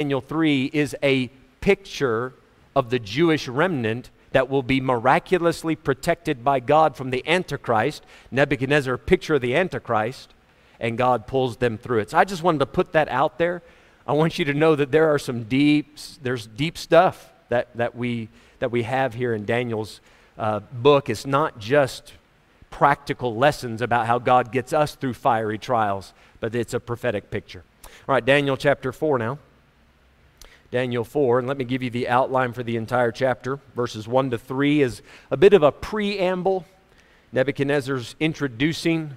Daniel 3 is a picture of the Jewish remnant that will be miraculously protected by God from the Antichrist. Nebuchadnezzar, picture of the Antichrist, and God pulls them through it. So I just wanted to put that out there. I want you to know that there are some deep, there's deep stuff that, that, we, that we have here in Daniel's uh, book. It's not just practical lessons about how God gets us through fiery trials, but it's a prophetic picture. All right, Daniel chapter 4 now. Daniel 4, and let me give you the outline for the entire chapter. Verses 1 to 3 is a bit of a preamble. Nebuchadnezzar's introducing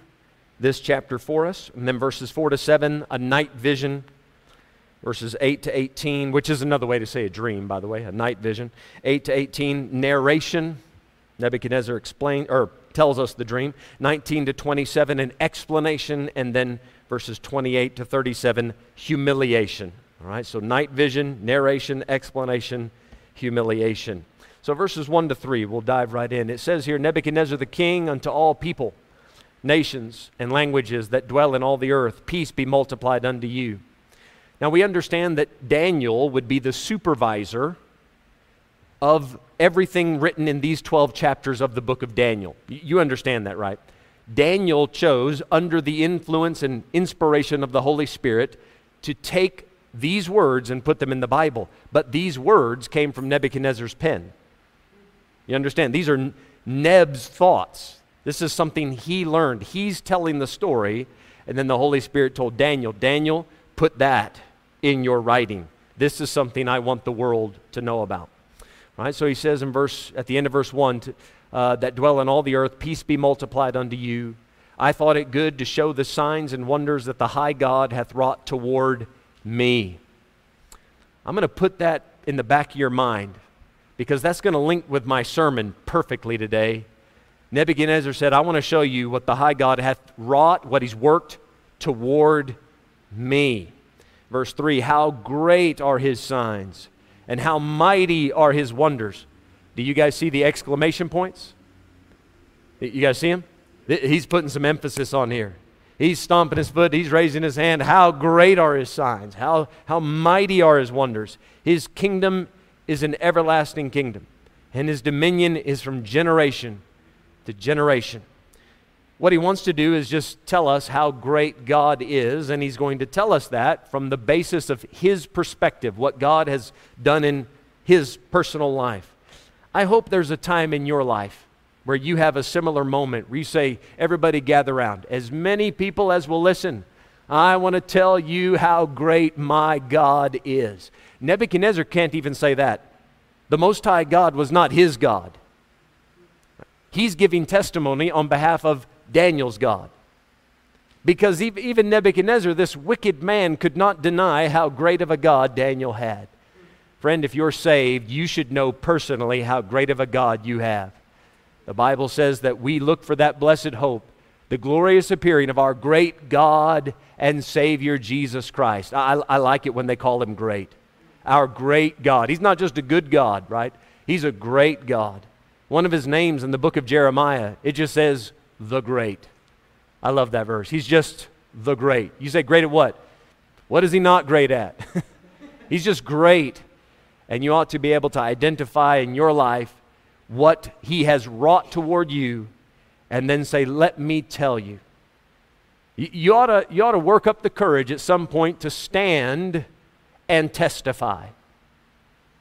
this chapter for us. And then verses 4 to 7, a night vision. Verses 8 to 18, which is another way to say a dream, by the way, a night vision. 8 to 18, narration. Nebuchadnezzar explains or tells us the dream. 19 to 27, an explanation. And then verses 28 to 37, humiliation. All right, so night vision, narration, explanation, humiliation. So verses 1 to 3, we'll dive right in. It says here Nebuchadnezzar the king unto all people, nations, and languages that dwell in all the earth, peace be multiplied unto you. Now we understand that Daniel would be the supervisor of everything written in these 12 chapters of the book of Daniel. You understand that, right? Daniel chose, under the influence and inspiration of the Holy Spirit, to take these words and put them in the Bible. But these words came from Nebuchadnezzar's pen. You understand? These are Neb's thoughts. This is something he learned. He's telling the story, and then the Holy Spirit told Daniel, Daniel, put that in your writing. This is something I want the world to know about. Right? So he says in verse at the end of verse 1 to, uh, that dwell in all the earth, peace be multiplied unto you. I thought it good to show the signs and wonders that the high God hath wrought toward me. I'm going to put that in the back of your mind because that's going to link with my sermon perfectly today. Nebuchadnezzar said, I want to show you what the high God hath wrought, what he's worked toward me. Verse 3 How great are his signs, and how mighty are his wonders. Do you guys see the exclamation points? You guys see him? He's putting some emphasis on here. He's stomping his foot, he's raising his hand. How great are his signs! How, how mighty are his wonders! His kingdom is an everlasting kingdom, and his dominion is from generation to generation. What he wants to do is just tell us how great God is, and he's going to tell us that from the basis of his perspective, what God has done in his personal life. I hope there's a time in your life where you have a similar moment where you say, Everybody gather around. As many people as will listen, I want to tell you how great my God is. Nebuchadnezzar can't even say that. The Most High God was not his God. He's giving testimony on behalf of Daniel's God. Because even Nebuchadnezzar, this wicked man, could not deny how great of a God Daniel had. Friend, if you're saved, you should know personally how great of a God you have. The Bible says that we look for that blessed hope, the glorious appearing of our great God and Savior Jesus Christ. I, I like it when they call him great. Our great God. He's not just a good God, right? He's a great God. One of his names in the book of Jeremiah, it just says, the great. I love that verse. He's just the great. You say, great at what? What is he not great at? He's just great. And you ought to be able to identify in your life what he has wrought toward you and then say, Let me tell you. You ought, to, you ought to work up the courage at some point to stand and testify.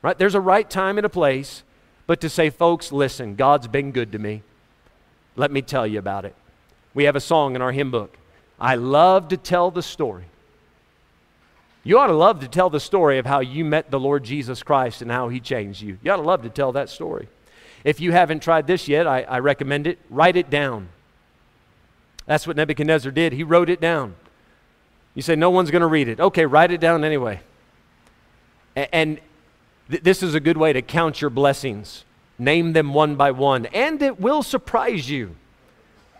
Right? There's a right time and a place, but to say, folks, listen, God's been good to me. Let me tell you about it. We have a song in our hymn book. I love to tell the story. You ought to love to tell the story of how you met the Lord Jesus Christ and how he changed you. You ought to love to tell that story. If you haven't tried this yet, I, I recommend it. Write it down. That's what Nebuchadnezzar did. He wrote it down. You say, no one's going to read it. Okay, write it down anyway. A- and th- this is a good way to count your blessings. Name them one by one, and it will surprise you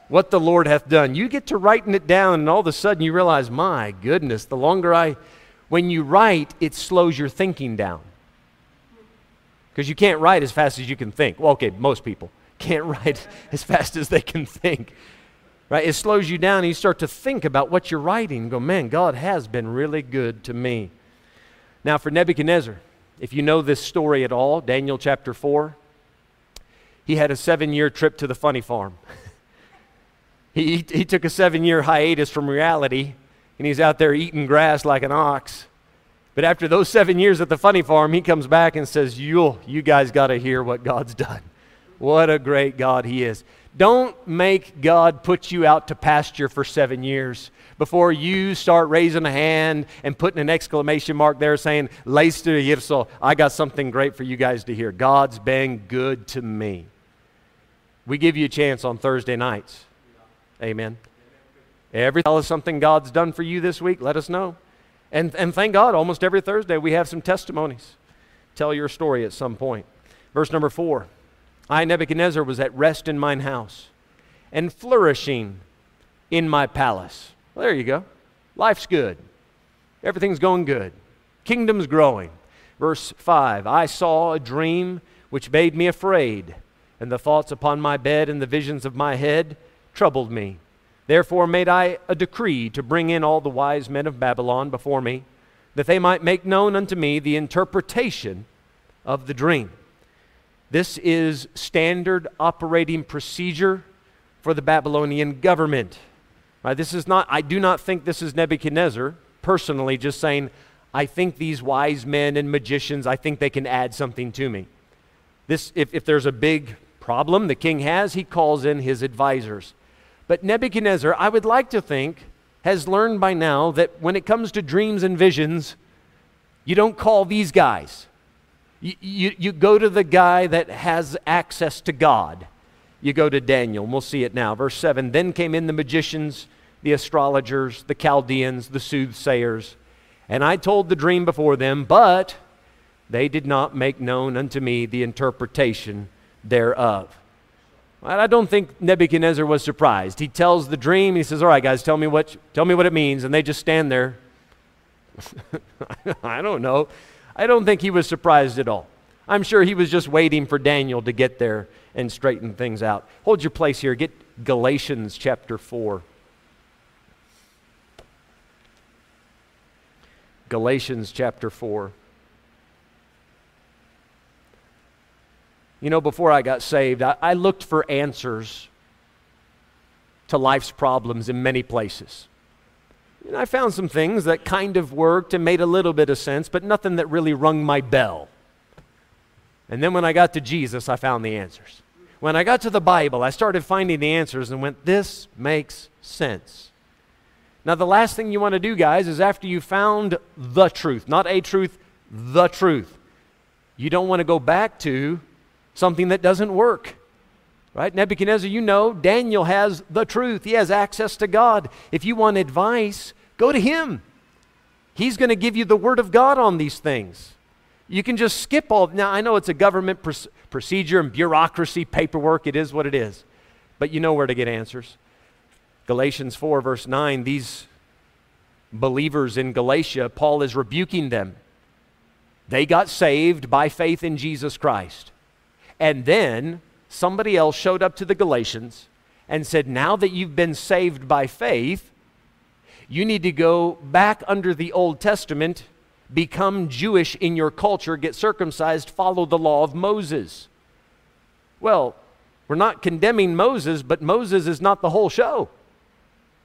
what the Lord hath done. You get to writing it down, and all of a sudden you realize, my goodness, the longer I, when you write, it slows your thinking down. Because you can't write as fast as you can think. Well, okay, most people can't write as fast as they can think. Right? It slows you down and you start to think about what you're writing go, man, God has been really good to me. Now, for Nebuchadnezzar, if you know this story at all, Daniel chapter 4, he had a seven year trip to the funny farm. he, he took a seven year hiatus from reality, and he's out there eating grass like an ox. But after those seven years at the funny farm, he comes back and says, You, you guys got to hear what God's done. What a great God He is. Don't make God put you out to pasture for seven years before you start raising a hand and putting an exclamation mark there saying, Leister Yirso, I got something great for you guys to hear. God's been good to me. We give you a chance on Thursday nights. Amen. Every tell us something God's done for you this week, let us know. And, and thank God, almost every Thursday we have some testimonies. Tell your story at some point. Verse number four I, Nebuchadnezzar, was at rest in mine house and flourishing in my palace. Well, there you go. Life's good. Everything's going good. Kingdom's growing. Verse 5 I saw a dream which made me afraid, and the thoughts upon my bed and the visions of my head troubled me. Therefore made I a decree to bring in all the wise men of Babylon before me, that they might make known unto me the interpretation of the dream. This is standard operating procedure for the Babylonian government. Right, this is not, I do not think this is Nebuchadnezzar personally just saying, I think these wise men and magicians, I think they can add something to me. This, if, if there's a big problem the king has, he calls in his advisors. But Nebuchadnezzar, I would like to think, has learned by now that when it comes to dreams and visions, you don't call these guys. You, you, you go to the guy that has access to God. You go to Daniel, and we'll see it now. Verse 7 Then came in the magicians, the astrologers, the Chaldeans, the soothsayers, and I told the dream before them, but they did not make known unto me the interpretation thereof. I don't think Nebuchadnezzar was surprised. He tells the dream. He says, "All right, guys, tell me what tell me what it means." And they just stand there. I don't know. I don't think he was surprised at all. I'm sure he was just waiting for Daniel to get there and straighten things out. Hold your place here. Get Galatians chapter 4. Galatians chapter 4. You know, before I got saved, I, I looked for answers to life's problems in many places. And I found some things that kind of worked and made a little bit of sense, but nothing that really rung my bell. And then when I got to Jesus, I found the answers. When I got to the Bible, I started finding the answers and went, this makes sense. Now, the last thing you want to do, guys, is after you found the truth, not a truth, the truth, you don't want to go back to something that doesn't work. Right? Nebuchadnezzar, you know, Daniel has the truth. He has access to God. If you want advice, go to him. He's going to give you the word of God on these things. You can just skip all. Now, I know it's a government pr- procedure and bureaucracy, paperwork. It is what it is. But you know where to get answers. Galatians 4, verse 9, these believers in Galatia, Paul is rebuking them. They got saved by faith in Jesus Christ. And then somebody else showed up to the Galatians and said, Now that you've been saved by faith, you need to go back under the Old Testament, become Jewish in your culture, get circumcised, follow the law of Moses. Well, we're not condemning Moses, but Moses is not the whole show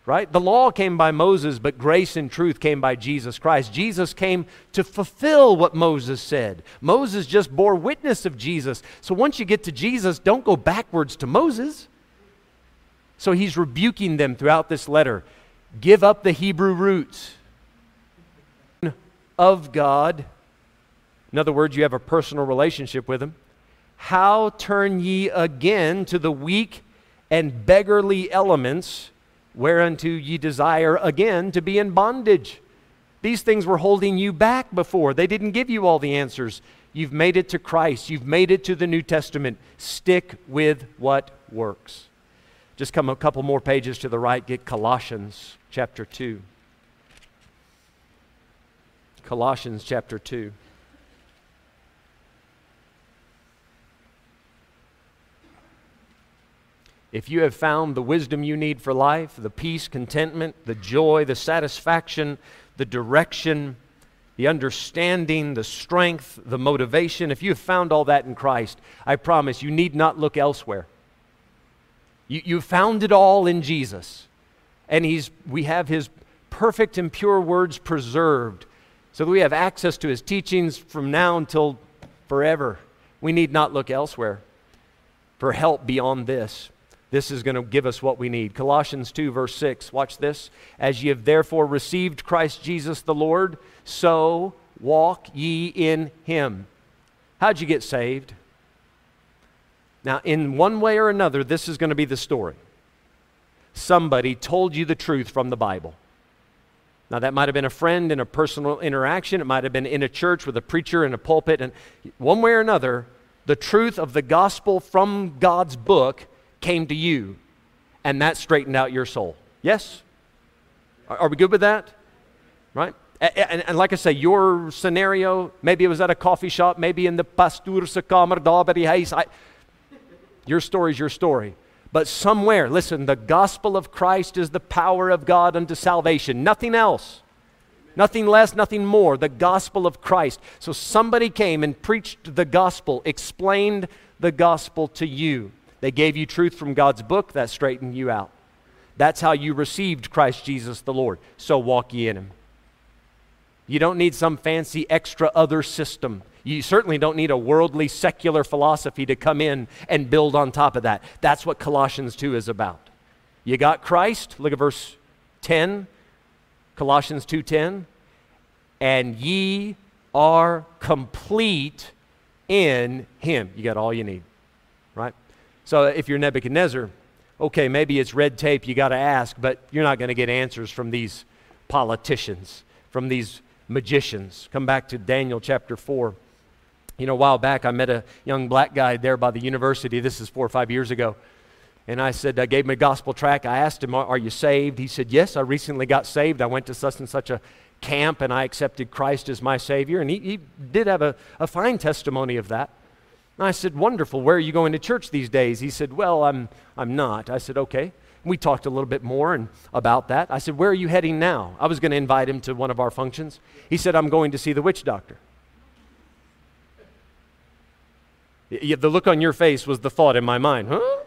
right? The law came by Moses, but grace and truth came by Jesus Christ. Jesus came to fulfill what Moses said. Moses just bore witness of Jesus. So once you get to Jesus, don't go backwards to Moses. So he's rebuking them throughout this letter. Give up the Hebrew roots of God. In other words, you have a personal relationship with Him. How turn ye again to the weak and beggarly elements? Whereunto ye desire again to be in bondage. These things were holding you back before. They didn't give you all the answers. You've made it to Christ, you've made it to the New Testament. Stick with what works. Just come a couple more pages to the right, get Colossians chapter 2. Colossians chapter 2. If you have found the wisdom you need for life, the peace, contentment, the joy, the satisfaction, the direction, the understanding, the strength, the motivation, if you have found all that in Christ, I promise you need not look elsewhere. You, you found it all in Jesus. And he's, we have his perfect and pure words preserved so that we have access to his teachings from now until forever. We need not look elsewhere for help beyond this. This is going to give us what we need. Colossians 2, verse 6. Watch this. As ye have therefore received Christ Jesus the Lord, so walk ye in him. How'd you get saved? Now, in one way or another, this is going to be the story. Somebody told you the truth from the Bible. Now, that might have been a friend in a personal interaction. It might have been in a church with a preacher in a pulpit. And one way or another, the truth of the gospel from God's book came to you, and that straightened out your soul. Yes? Are, are we good with that? Right? And, and, like I say, your scenario, maybe it was at a coffee shop, maybe in the Pasturse Kamer Daberi House. Your story is your story. But somewhere, listen, the gospel of Christ is the power of God unto salvation. Nothing else. Nothing less, nothing more. The gospel of Christ. So somebody came and preached the gospel, explained the gospel to you. They gave you truth from God's book that straightened you out. That's how you received Christ Jesus the Lord. So walk ye in him. You don't need some fancy extra other system. You certainly don't need a worldly secular philosophy to come in and build on top of that. That's what Colossians 2 is about. You got Christ, look at verse 10, Colossians 2:10, and ye are complete in him. You got all you need. So if you're Nebuchadnezzar, okay, maybe it's red tape you got to ask, but you're not going to get answers from these politicians, from these magicians. Come back to Daniel chapter 4. You know, a while back, I met a young black guy there by the university. This is four or five years ago. And I said, I gave him a gospel track. I asked him, Are you saved? He said, Yes, I recently got saved. I went to such and such a camp and I accepted Christ as my Savior. And he, he did have a, a fine testimony of that. And I said, Wonderful. Where are you going to church these days? He said, Well, I'm, I'm not. I said, Okay. We talked a little bit more and, about that. I said, Where are you heading now? I was going to invite him to one of our functions. He said, I'm going to see the witch doctor. The look on your face was the thought in my mind, huh?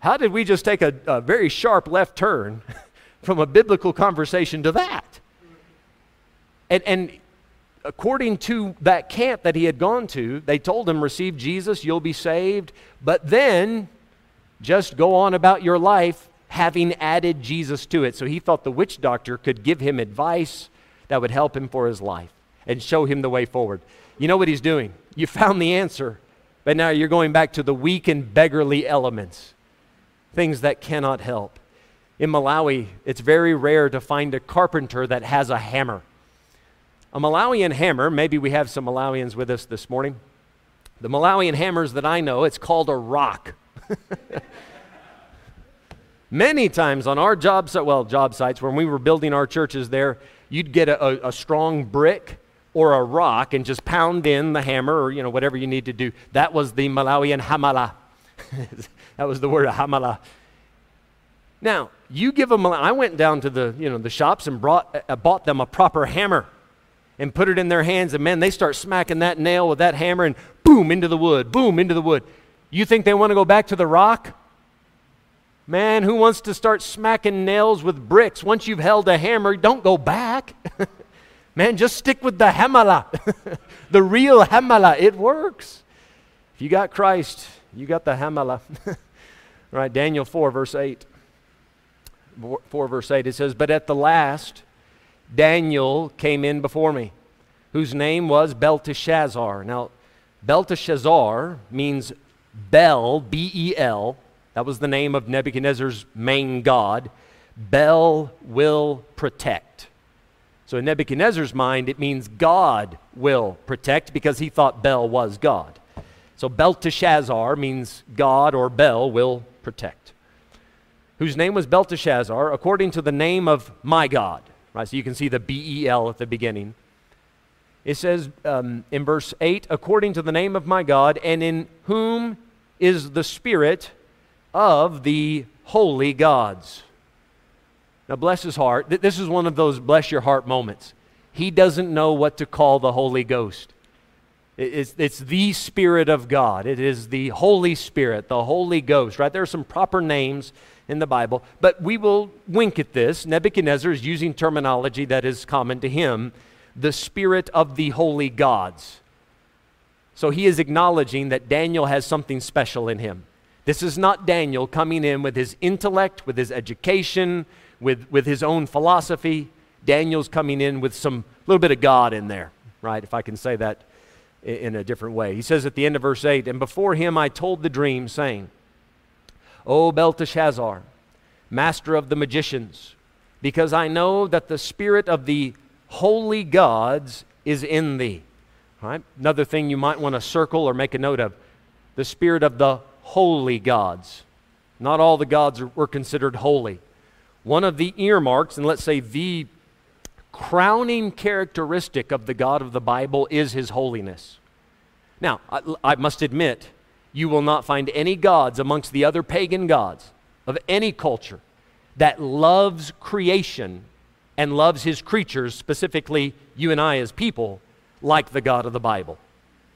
How did we just take a, a very sharp left turn from a biblical conversation to that? And, and according to that camp that he had gone to, they told him, Receive Jesus, you'll be saved, but then just go on about your life having added Jesus to it. So he thought the witch doctor could give him advice that would help him for his life and show him the way forward. You know what he's doing? You found the answer. But now you're going back to the weak and beggarly elements, things that cannot help. In Malawi, it's very rare to find a carpenter that has a hammer. A Malawian hammer, maybe we have some Malawians with us this morning. The Malawian hammers that I know, it's called a rock. Many times on our job site, well, job sites, when we were building our churches there, you'd get a, a, a strong brick or a rock and just pound in the hammer or you know whatever you need to do. That was the Malawian hamala. that was the word hamala. Now you give them. I went down to the you know the shops and brought uh, bought them a proper hammer and put it in their hands and man they start smacking that nail with that hammer and boom into the wood, boom into the wood. You think they want to go back to the rock? Man, who wants to start smacking nails with bricks? Once you've held a hammer, don't go back. Man, just stick with the Hamala, the real Hamala. It works. If you got Christ, you got the Hamala. right, Daniel 4, verse 8. 4, verse 8, it says, But at the last, Daniel came in before me, whose name was Belteshazzar. Now, Belteshazzar means Bel, B E L. That was the name of Nebuchadnezzar's main god. Bel will protect. So in Nebuchadnezzar's mind, it means God will protect because he thought Bel was God. So Belteshazzar means God or Bel will protect. Whose name was Belteshazzar according to the name of my God. Right, so you can see the B E L at the beginning. It says um, in verse 8, according to the name of my God, and in whom is the Spirit of the holy gods. Now, bless his heart. This is one of those bless your heart moments. he doesn't know what to call the Holy Ghost. It's, it's the Spirit of God. It is the Holy Spirit, the Holy Ghost, right? There are some proper names in the Bible, but we will wink at this. Nebuchadnezzar is using terminology that is common to him the Spirit of the holy gods. So he is acknowledging that Daniel has something special in him. This is not Daniel coming in with his intellect, with his education, with, with his own philosophy. Daniel's coming in with some little bit of God in there, right? If I can say that in a different way. He says at the end of verse 8, And before him I told the dream, saying, O Belteshazzar, master of the magicians, because I know that the spirit of the holy gods is in thee. Right? Another thing you might want to circle or make a note of the spirit of the holy gods. Not all the gods were considered holy. One of the earmarks, and let's say the crowning characteristic of the God of the Bible is his holiness. Now, I, I, must admit, you will not find any gods amongst the other pagan gods of any culture that loves creation and loves his creatures, specifically you and I as people, like the God of the Bible.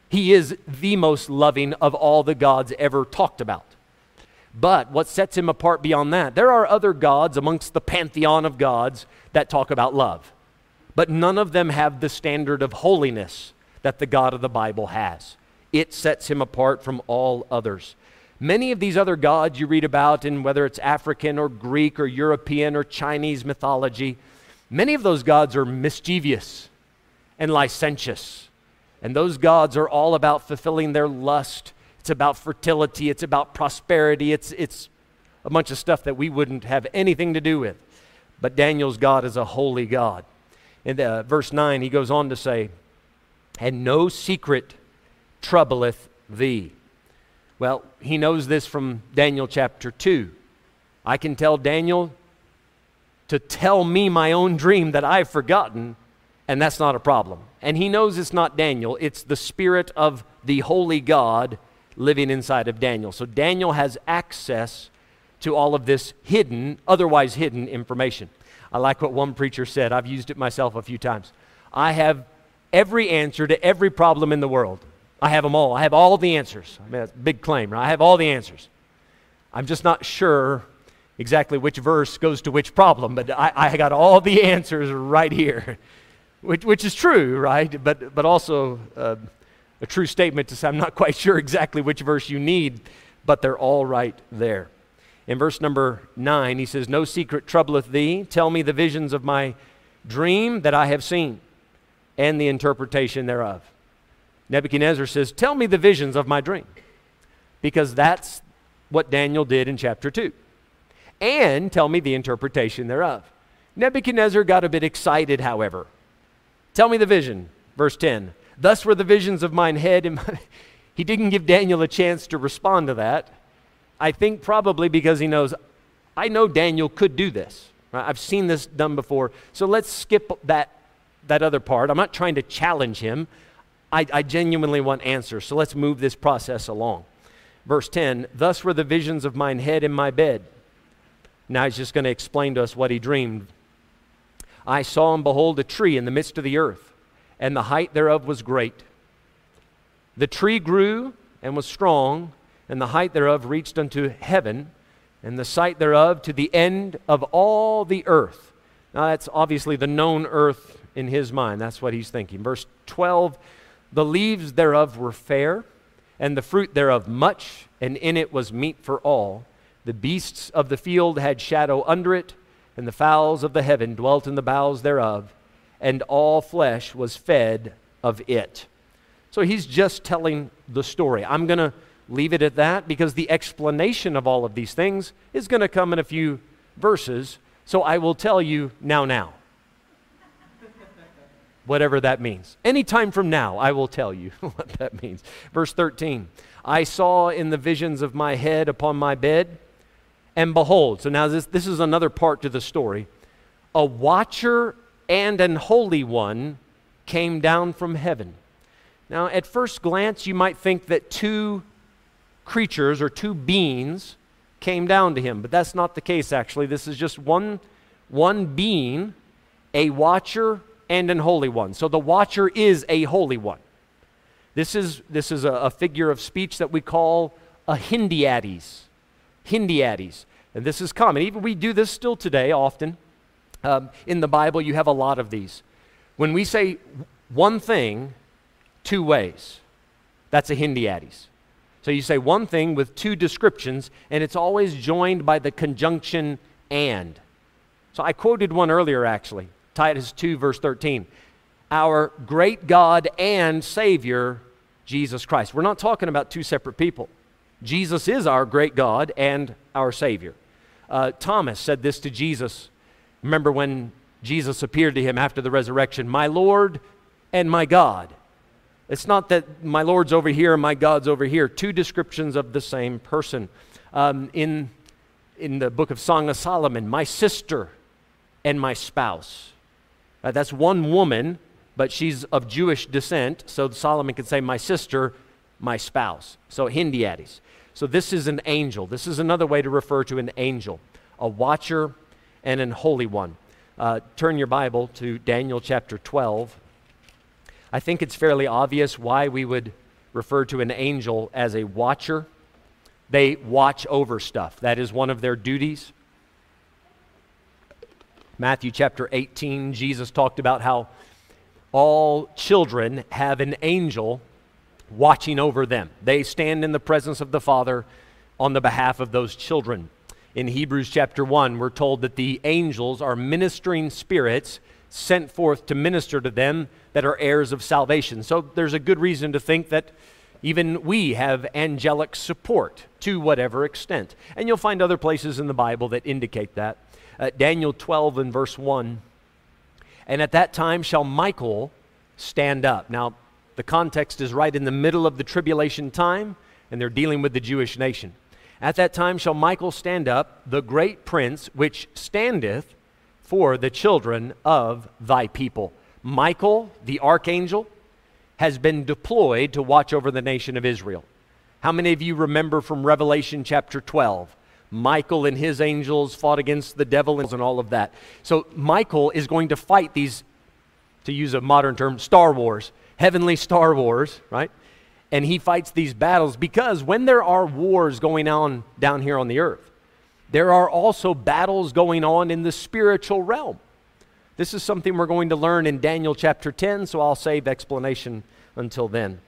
He is the most loving of all the gods ever talked about. But what sets him apart beyond that, there are other gods amongst the pantheon of gods that talk about love. But none of them have the standard of holiness that the God of the Bible has. It sets him apart from all others. Many of these other gods you read about in whether it's African or Greek or European or Chinese mythology, Many of those gods are mischievous and licentious. And those gods are all about fulfilling their lust. It's about fertility. It's about prosperity. It's, it's a bunch of stuff that we wouldn't have anything to do with. But Daniel's God is a holy God. In the, uh, verse 9, he goes on to say, And no secret troubleth thee. Well, he knows this from Daniel chapter 2. I can tell Daniel, to tell me my own dream that I've forgotten, and that's not a problem. And he knows it's not Daniel, it's the Spirit of the Holy God living inside of Daniel. So Daniel has access to all of this hidden, otherwise hidden information. I like what one preacher said. I've used it myself a few times. I have every answer to every problem in the world. I have them all. I have all the answers. I mean, that's a big claim, right? I have all the answers. I'm just not sure exactly which verse goes to which problem, but I, I got all the answers right here, which, which is true, right? But, but also uh, a true statement to say, I'm not quite sure exactly which verse you need, but they're all right there. In verse number 9, he says, No secret troubleth thee. Tell me the visions of my dream that I have seen and the interpretation thereof. Nebuchadnezzar says, Tell me the visions of my dream. Because that's what Daniel did in chapter 2 and tell me the interpretation thereof. Nebuchadnezzar got a bit excited, however. Tell me the vision. Verse 10. Thus were the visions of mine head. And my... he didn't give Daniel a chance to respond to that. I think probably because he knows, I know Daniel could do this. Right? I've seen this done before. So let's skip that, that other part. I'm not trying to challenge him. I, I genuinely want answers. So let's move this process along. Verse 10 Thus were the visions of mine head in my bed. Now he's just going to explain to us what he dreamed. I saw and behold a tree in the midst of the earth, and the height thereof was great. The tree grew and was strong, and the height thereof reached unto heaven, and the sight thereof to the end of all the earth. Now that's obviously the known earth in his mind. That's what he's thinking. Verse 12 The leaves thereof were fair, and the fruit thereof much, and in it was meat for all. The beasts of the field had shadow under it, and the fowls of the heaven dwelt in the boughs thereof, and all flesh was fed of it. So he's just telling the story. I'm going to leave it at that because the explanation of all of these things is going to come in a few verses. So I will tell you now, now. Whatever that means. Anytime from now, I will tell you what that means. Verse 13 I saw in the visions of my head upon my bed and behold, so now this, this is another part to the story. A watcher and an holy one came down from heaven. Now, at first glance, you might think that two creatures or two beings came down to him, but that's not the case, actually. This is just one, one being, a watcher and an holy one. So the watcher is a holy one. This is, this is a, a figure of speech that we call a hendiadys. hendiadys. And this is common. Even we do this still today often. Um, in the Bible, you have a lot of these. When we say one thing two ways, that's a hendiadys. So you say one thing with two descriptions, and it's always joined by the conjunction and. So I quoted one earlier, actually, Titus 2, verse 13. Our great God and Savior, Jesus Christ. We're not talking about two separate people. Jesus is our great God and our Savior. Uh, Thomas said this to Jesus. Remember when Jesus appeared to him after the resurrection, My Lord and my God. It's not that my Lord's over here and my God's over here. Two descriptions of the same person. Um, in, in the book of Song of Solomon, my sister and my spouse. Uh, that's one woman, but she's of Jewish descent, so Solomon can say, my sister, my spouse. So hendiadys. So this is an angel. This is another way to refer to an angel, a watcher and an holy one. Uh, turn your Bible to Daniel chapter 12. I think it's fairly obvious why we would refer to an angel as a watcher. They watch over stuff, that is one of their duties. Matthew chapter 18, Jesus talked about how all children have an angel watching over them. They stand in the presence of the Father on the behalf of those children. In Hebrews chapter 1, we're told that the angels are ministering spirits sent forth to minister to them that are heirs of salvation. So there's a good reason to think that even we have angelic support to whatever extent. And you'll find other places in the Bible that indicate that. Uh, Daniel 12 and verse 1. And at that time shall Michael stand up. Now, the context is right in the middle of the tribulation time, and they're dealing with the Jewish nation. At that time shall Michael stand up, the great prince which standeth for the children of thy people. Michael, the archangel, has been deployed to watch over the nation of Israel. How many of you remember from Revelation chapter 12? Michael and his angels fought against the devil and all of that. So, Michael is going to fight these, to use a modern term, Star Wars, heavenly Star Wars, right? And he fights these battles because when there are wars going on down here on the earth, there are also battles going on in the spiritual realm. This is something we're going to learn in Daniel chapter 10, so I'll save explanation until then.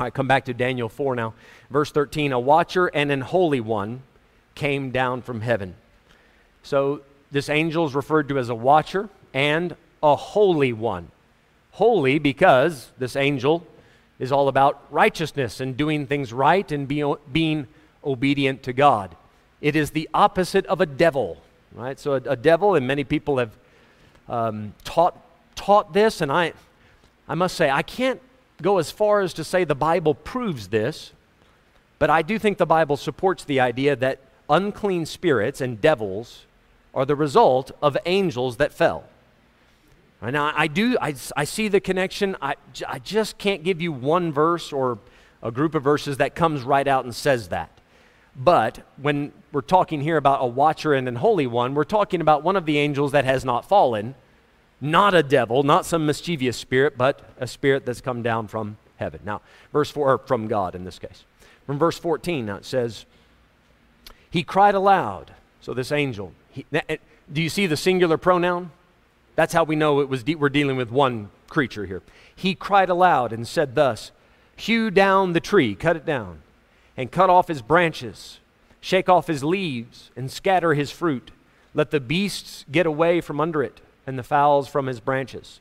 I come back to Daniel 4 now. Verse 13 A watcher and an holy one came down from heaven. So this angel is referred to as a watcher and a holy one. Holy because this angel is all about righteousness and doing things right and be, being obedient to God. It is the opposite of a devil, right? So a, a devil, and many people have um, taught, taught this, and I, I must say, I can't go as far as to say the Bible proves this, but I do think the Bible supports the idea that unclean spirits and devils are the result of angels that fell. And I, I do, I, I see the connection. I, I just can't give you one verse or a group of verses that comes right out and says that. But when we're talking here about a watcher and an holy one, we're talking about one of the angels that has not fallen, not a devil, not some mischievous spirit, but a spirit that's come down from heaven. Now, verse 4, from God in this case. From verse 14, now it says, He cried aloud. So this angel, he, do you see the singular pronoun? That's how we know it was de- we're dealing with one creature here. He cried aloud and said thus, Hew down the tree, cut it down and cut off his branches, shake off his leaves, and scatter his fruit. Let the beasts get away from under it, and the fowls from his branches.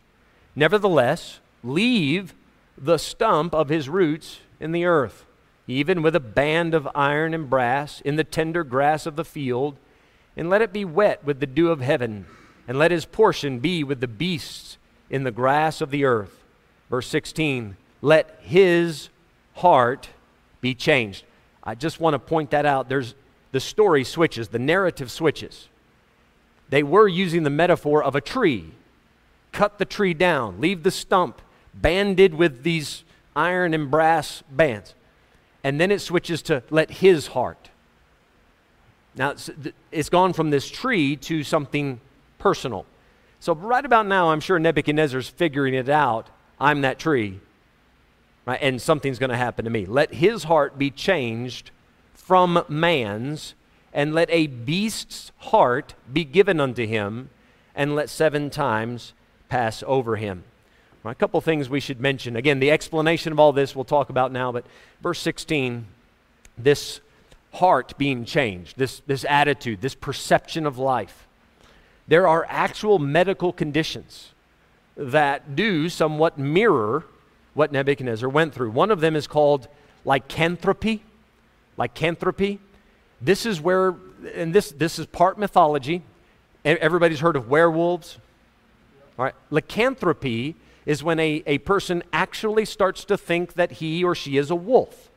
Nevertheless, leave the stump of his roots in the earth, even with a band of iron and brass in the tender grass of the field, and let it be wet with the dew of heaven, and let his portion be with the beasts in the grass of the earth. Verse 16 Let his heart be changed. I just want to point that out. There's the story switches, the narrative switches. They were using the metaphor of a tree. Cut the tree down, leave the stump banded with these iron and brass bands. And then it switches to let his heart. Now, it's, it's gone from this tree to something personal. So, right about now, I'm sure Nebuchadnezzar's figuring it out. I'm that tree, right? And something's going to happen to me. Let his heart be changed from man's, and let a beast's heart be given unto him, and let seven times pass over him. A couple things we should mention. Again, the explanation of all this we'll talk about now, but verse 16, this heart being changed, this, this attitude, this perception of life. There are actual medical conditions that do somewhat mirror what Nebuchadnezzar went through. One of them is called lycanthropy. Lycanthropy. This is where, and this, this is part mythology. Everybody's heard of werewolves. All right. Lycanthropy is when a, a person actually starts to think that he or she is a wolf.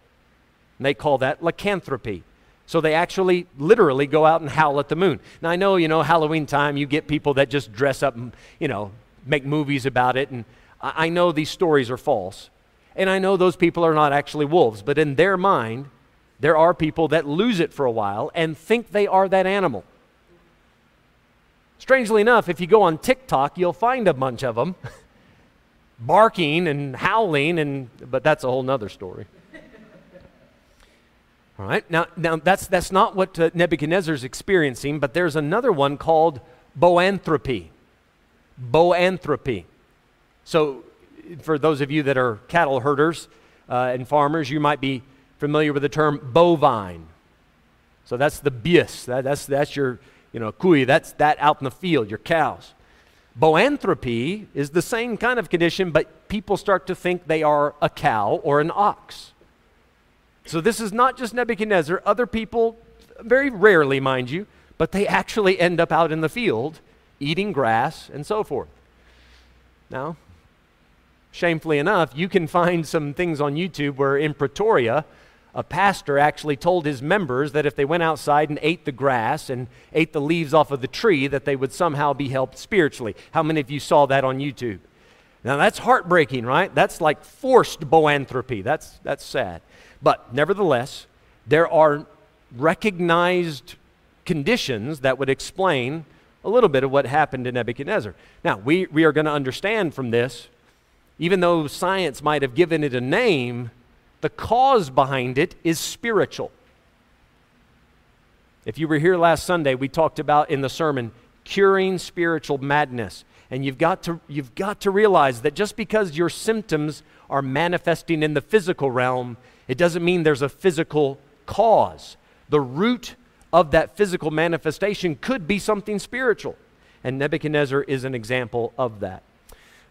And they call that lycanthropy. So they actually literally go out and howl at the moon. Now I know, you know, Halloween time, you get people that just dress up and, you know, make movies about it. And I, I know these stories are false. And I know those people are not actually wolves. But in their mind, there are people that lose it for a while and think they are that animal. Strangely enough, if you go on TikTok, you'll find a bunch of them barking and howling, and, but that's a whole nother story. All right, now, now that's, that's not what uh, Nebuchadnezzar is experiencing, but there's another one called boanthropy. Boanthropy. So, for those of you that are cattle herders uh, and farmers, you might be familiar with the term bovine. So that's the bias. That, that's, that's your, you know, kui. That's that out in the field, your cows. Boanthropy is the same kind of condition, but people start to think they are a cow or an ox. So this is not just Nebuchadnezzar. Other people, very rarely, mind you, but they actually end up out in the field eating grass and so forth. Now, shamefully enough, you can find some things on YouTube where in Pretoria, a pastor actually told his members that if they went outside and ate the grass and ate the leaves off of the tree, that they would somehow be helped spiritually. How many of you saw that on YouTube? Now that's heartbreaking, right? That's like forced boanthropy. That's, that's sad. But nevertheless, there are recognized conditions that would explain a little bit of what happened to Nebuchadnezzar. Now, we, we are going to understand from this, even though science might have given it a name, the cause behind it is spiritual. If you were here last Sunday, we talked about in the sermon curing spiritual madness. And you've got to, you've got to realize that just because your symptoms are manifesting in the physical realm, it doesn't mean there's a physical cause. The root of that physical manifestation could be something spiritual. And Nebuchadnezzar is an example of that.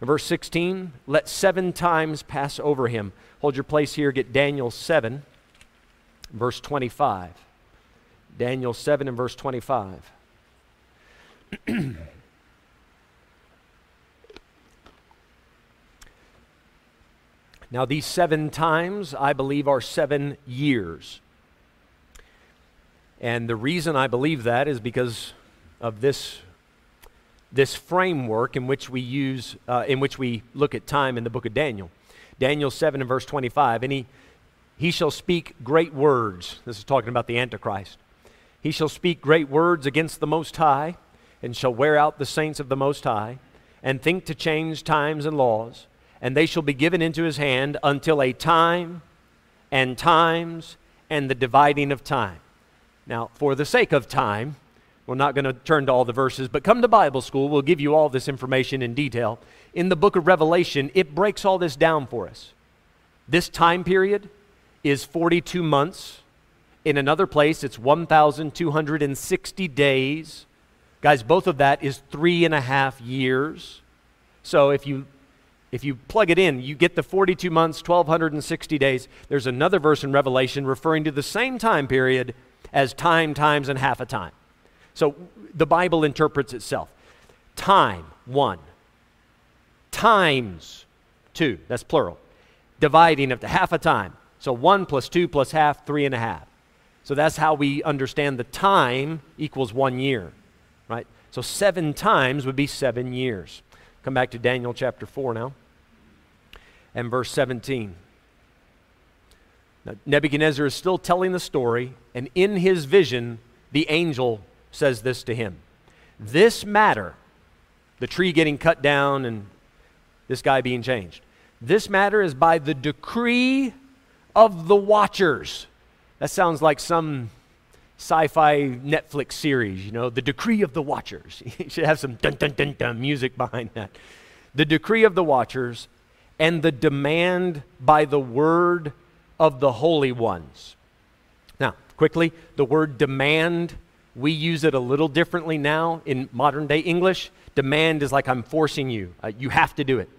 Verse 16, let seven times pass over him. Hold your place here, get Daniel 7, verse 25. Daniel 7 and verse 25. Now, these seven times, I believe, are seven years. And the reason I believe that is because of this, this framework in which we use, uh, in which we look at time in the book of Daniel. Daniel 7 and verse 25. And he, he shall speak great words. This is talking about the Antichrist. He shall speak great words against the Most High, and shall wear out the saints of the Most High, and think to change times and laws and they shall be given into his hand until a time and times and the dividing of time. Now, for the sake of time, we're not going to turn to all the verses, but come to Bible school. We'll give you all this information in detail. In the book of Revelation, it breaks all this down for us. This time period is 42 months. In another place, it's 1,260 days. Guys, both of that is three and a half years. So if you if you plug it in, you get the 42 months, 1,260 days. There's another verse in Revelation referring to the same time period as time, times, and half a time. So the Bible interprets itself. Time, one. Times, two. That's plural. Dividing of to half a time. So one plus two plus half, three and a half. So that's how we understand the time equals one year, right? So seven times would be seven years. Come back to Daniel chapter 4 now and verse 17. Now, Nebuchadnezzar is still telling the story, and in his vision, the angel says this to him This matter, the tree getting cut down and this guy being changed. This matter is by the decree of the watchers. That sounds like some sci fi Netflix series, you know, the decree of the watchers. you should have some dun dun dun dun music behind that. The decree of the watchers and the demand by the word of the holy ones. Now, quickly, the word demand, we use it a little differently now in modern day English. Demand is like I'm forcing you, uh, you have to do it.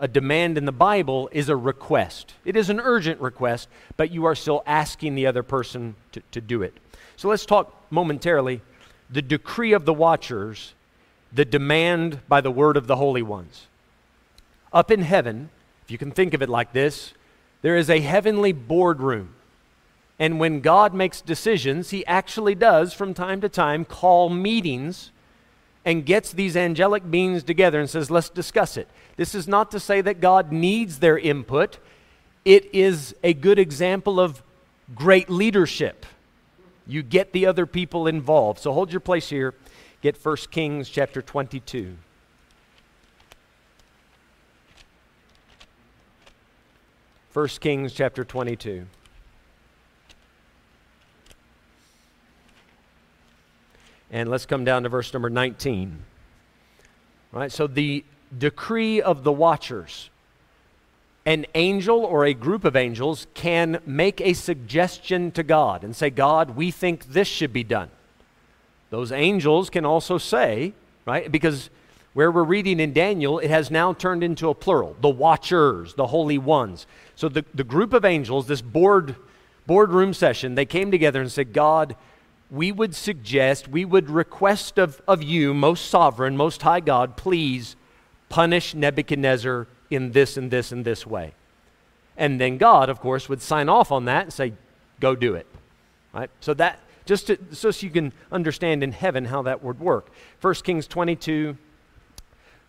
A demand in the Bible is a request. It is an urgent request, but you are still asking the other person to, to do it. So let's talk momentarily the decree of the watchers, the demand by the word of the holy ones. Up in heaven, if you can think of it like this, there is a heavenly boardroom. And when God makes decisions, He actually does from time to time call meetings and gets these angelic beings together and says, Let's discuss it. This is not to say that God needs their input, it is a good example of great leadership. You get the other people involved. So hold your place here. Get 1 Kings chapter 22. 1 Kings chapter 22. And let's come down to verse number 19. All right, so the decree of the watchers. An angel or a group of angels can make a suggestion to God and say, God, we think this should be done. Those angels can also say, right, because where we're reading in Daniel, it has now turned into a plural the watchers, the holy ones. So the, the group of angels, this board, boardroom session, they came together and said, God, we would suggest, we would request of, of you, most sovereign, most high God, please punish Nebuchadnezzar in this and this and this way. And then God, of course, would sign off on that and say, go do it. Right? So that, just to, so you can understand in heaven how that would work. 1 Kings 22,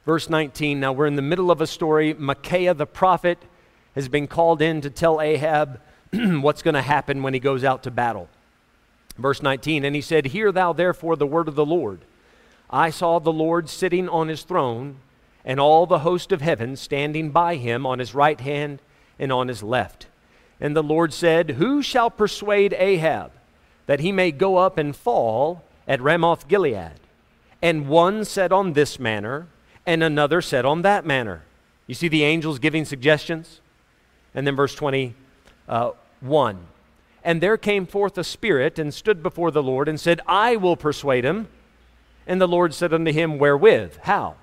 Verse 19 Now we're in the middle of a story. Micaiah the prophet has been called in to tell Ahab what's going to happen when he goes out to battle. Verse 19 And he said, Hear thou therefore the word of the Lord. I saw the Lord sitting on his throne, and all the host of heaven standing by him on his right hand and on his left. And the Lord said, Who shall persuade Ahab that he may go up and fall at Ramoth Gilead? And one said on this manner, and another said on that manner. You see the angels giving suggestions? And then verse 21. Uh, and there came forth a spirit and stood before the Lord and said, I will persuade him. And the Lord said unto him, Wherewith? How?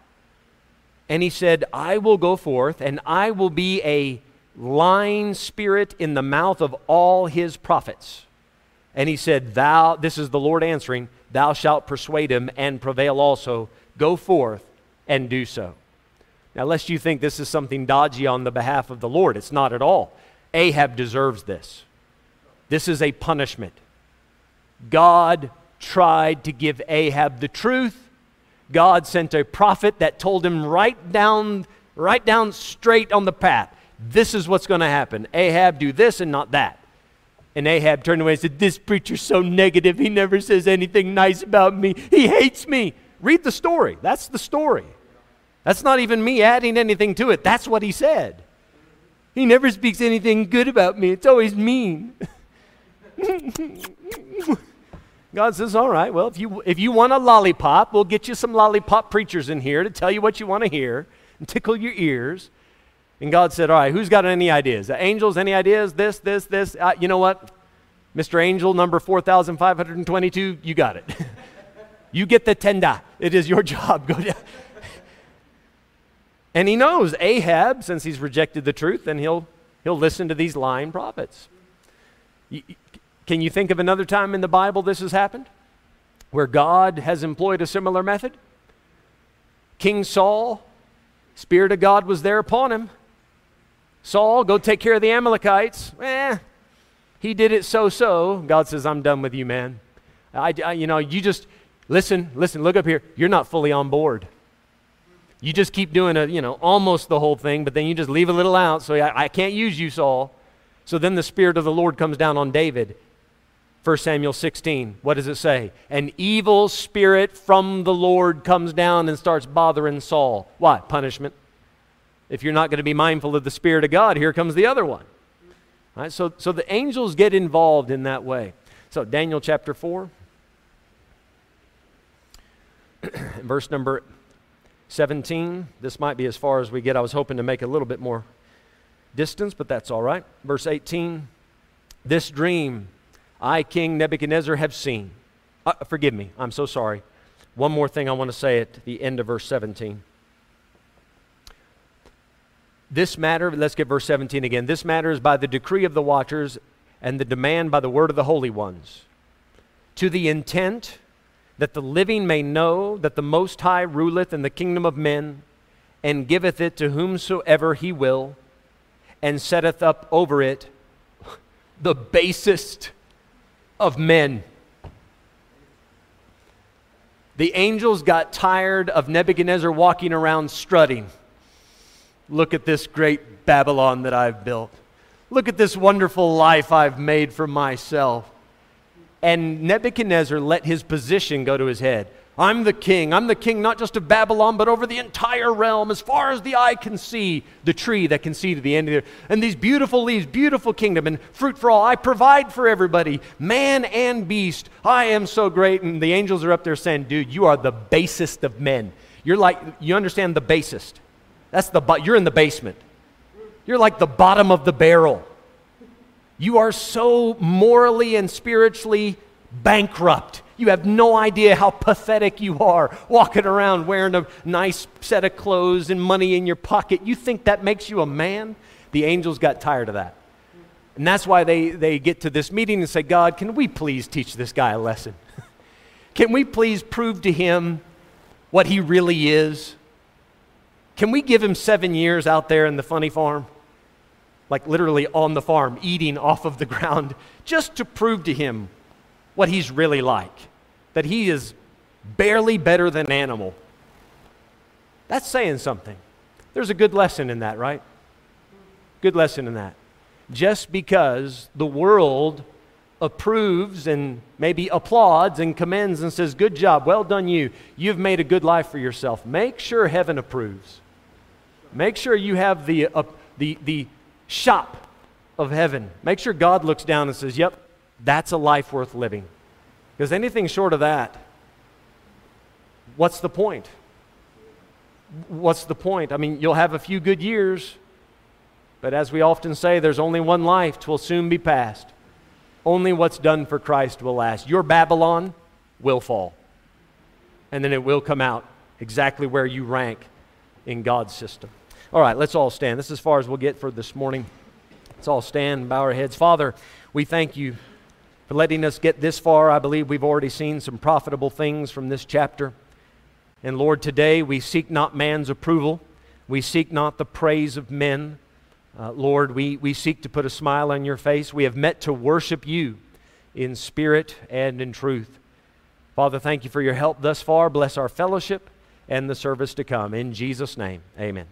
And he said, I will go forth, and I will be a lying spirit in the mouth of all his prophets. And he said, Thou, this is the Lord answering, thou shalt persuade him and prevail also. Go forth and do so. Now, lest you think this is something dodgy on the behalf of the Lord, it's not at all. Ahab deserves this. This is a punishment. God tried to give Ahab the truth. God sent a prophet that told him right down, right down straight on the path. This is what's going to happen. Ahab, do this and not that. And Ahab turned away and said, This preacher's so negative. He never says anything nice about me. He hates me. Read the story. That's the story. That's not even me adding anything to it. That's what he said. He never speaks anything good about me. It's always mean. God says, All right, well, if you, if you want a lollipop, we'll get you some lollipop preachers in here to tell you what you want to hear and tickle your ears. And God said, All right, who's got any ideas? Angels, any ideas? This, this, this. Uh, you know what? Mr. Angel, number 4,522, you got it. You get the tenda. It is your job. Go down. and he knows Ahab, since he's rejected the truth, then he'll, he'll listen to these lying prophets. Can you think of another time in the Bible this has happened? Where God has employed a similar method? King Saul, Spirit of God was there upon him. Saul, go take care of the Amalekites. Eh, he did it so so. God says, I'm done with you, man. I, I, you know, you just, Listen, listen, look up here. You're not fully on board. You just keep doing a, you know, almost the whole thing, but then you just leave a little out. So I, I can't use you, Saul. So then the Spirit of the Lord comes down on David. 1 Samuel 16, what does it say? An evil spirit from the Lord comes down and starts bothering Saul. Why? Punishment. If you're not going to be mindful of the Spirit of God, here comes the other one. All right, so, so the angels get involved in that way. So, Daniel chapter 4, verse number 17. This might be as far as we get. I was hoping to make a little bit more distance, but that's all right. Verse 18 This dream I, King Nebuchadnezzar, have seen. Uh, forgive me, I'm so sorry. One more thing I want to say at the end of verse 17. This matter, let's get verse 17 again. This matter is by the decree of the watchers and the demand by the word of the holy ones, to the intent that the living may know that the Most High ruleth in the kingdom of men, and giveth it to whomsoever he will, and setteth up over it the basest of men. The angels got tired of Nebuchadnezzar walking around strutting. Look at this great Babylon that I've built. Look at this wonderful life I've made for myself. And Nebuchadnezzar let his position go to his head. I'm the king. I'm the king not just of Babylon, but over the entire realm, as far as the eye can see, the tree that can see to the end of it. And these beautiful leaves, beautiful kingdom, and fruit for all. I provide for everybody, man and beast. I am so great. And the angels are up there saying, dude, you are the basest of men. You're like, you understand the basest. That's the, you're in the basement. You're like the bottom of the barrel. You are so morally and spiritually bankrupt. You have no idea how pathetic you are walking around wearing a nice set of clothes and money in your pocket. You think that makes you a man? The angels got tired of that. And that's why they, they get to this meeting and say, God, can we please teach this guy a lesson? can we please prove to him what he really is? Can we give him seven years out there in the funny farm? Like literally on the farm, eating off of the ground, just to prove to him what he's really like. That he is barely better than an animal. That's saying something. There's a good lesson in that, right? Good lesson in that. Just because the world approves and maybe applauds and commends and says, Good job, well done, you. You've made a good life for yourself. Make sure heaven approves. Make sure you have the, uh, the, the shop of heaven. Make sure God looks down and says, Yep, that's a life worth living. Because anything short of that, what's the point? What's the point? I mean, you'll have a few good years, but as we often say, there's only one life, twill soon be past. Only what's done for Christ will last. Your Babylon will fall, and then it will come out exactly where you rank in God's system. All right, let's all stand. This is as far as we'll get for this morning. Let's all stand, and bow our heads. Father, we thank you for letting us get this far. I believe we've already seen some profitable things from this chapter. And Lord, today we seek not man's approval, we seek not the praise of men. Uh, Lord, we, we seek to put a smile on your face. We have met to worship you in spirit and in truth. Father, thank you for your help thus far. Bless our fellowship and the service to come. In Jesus' name, amen.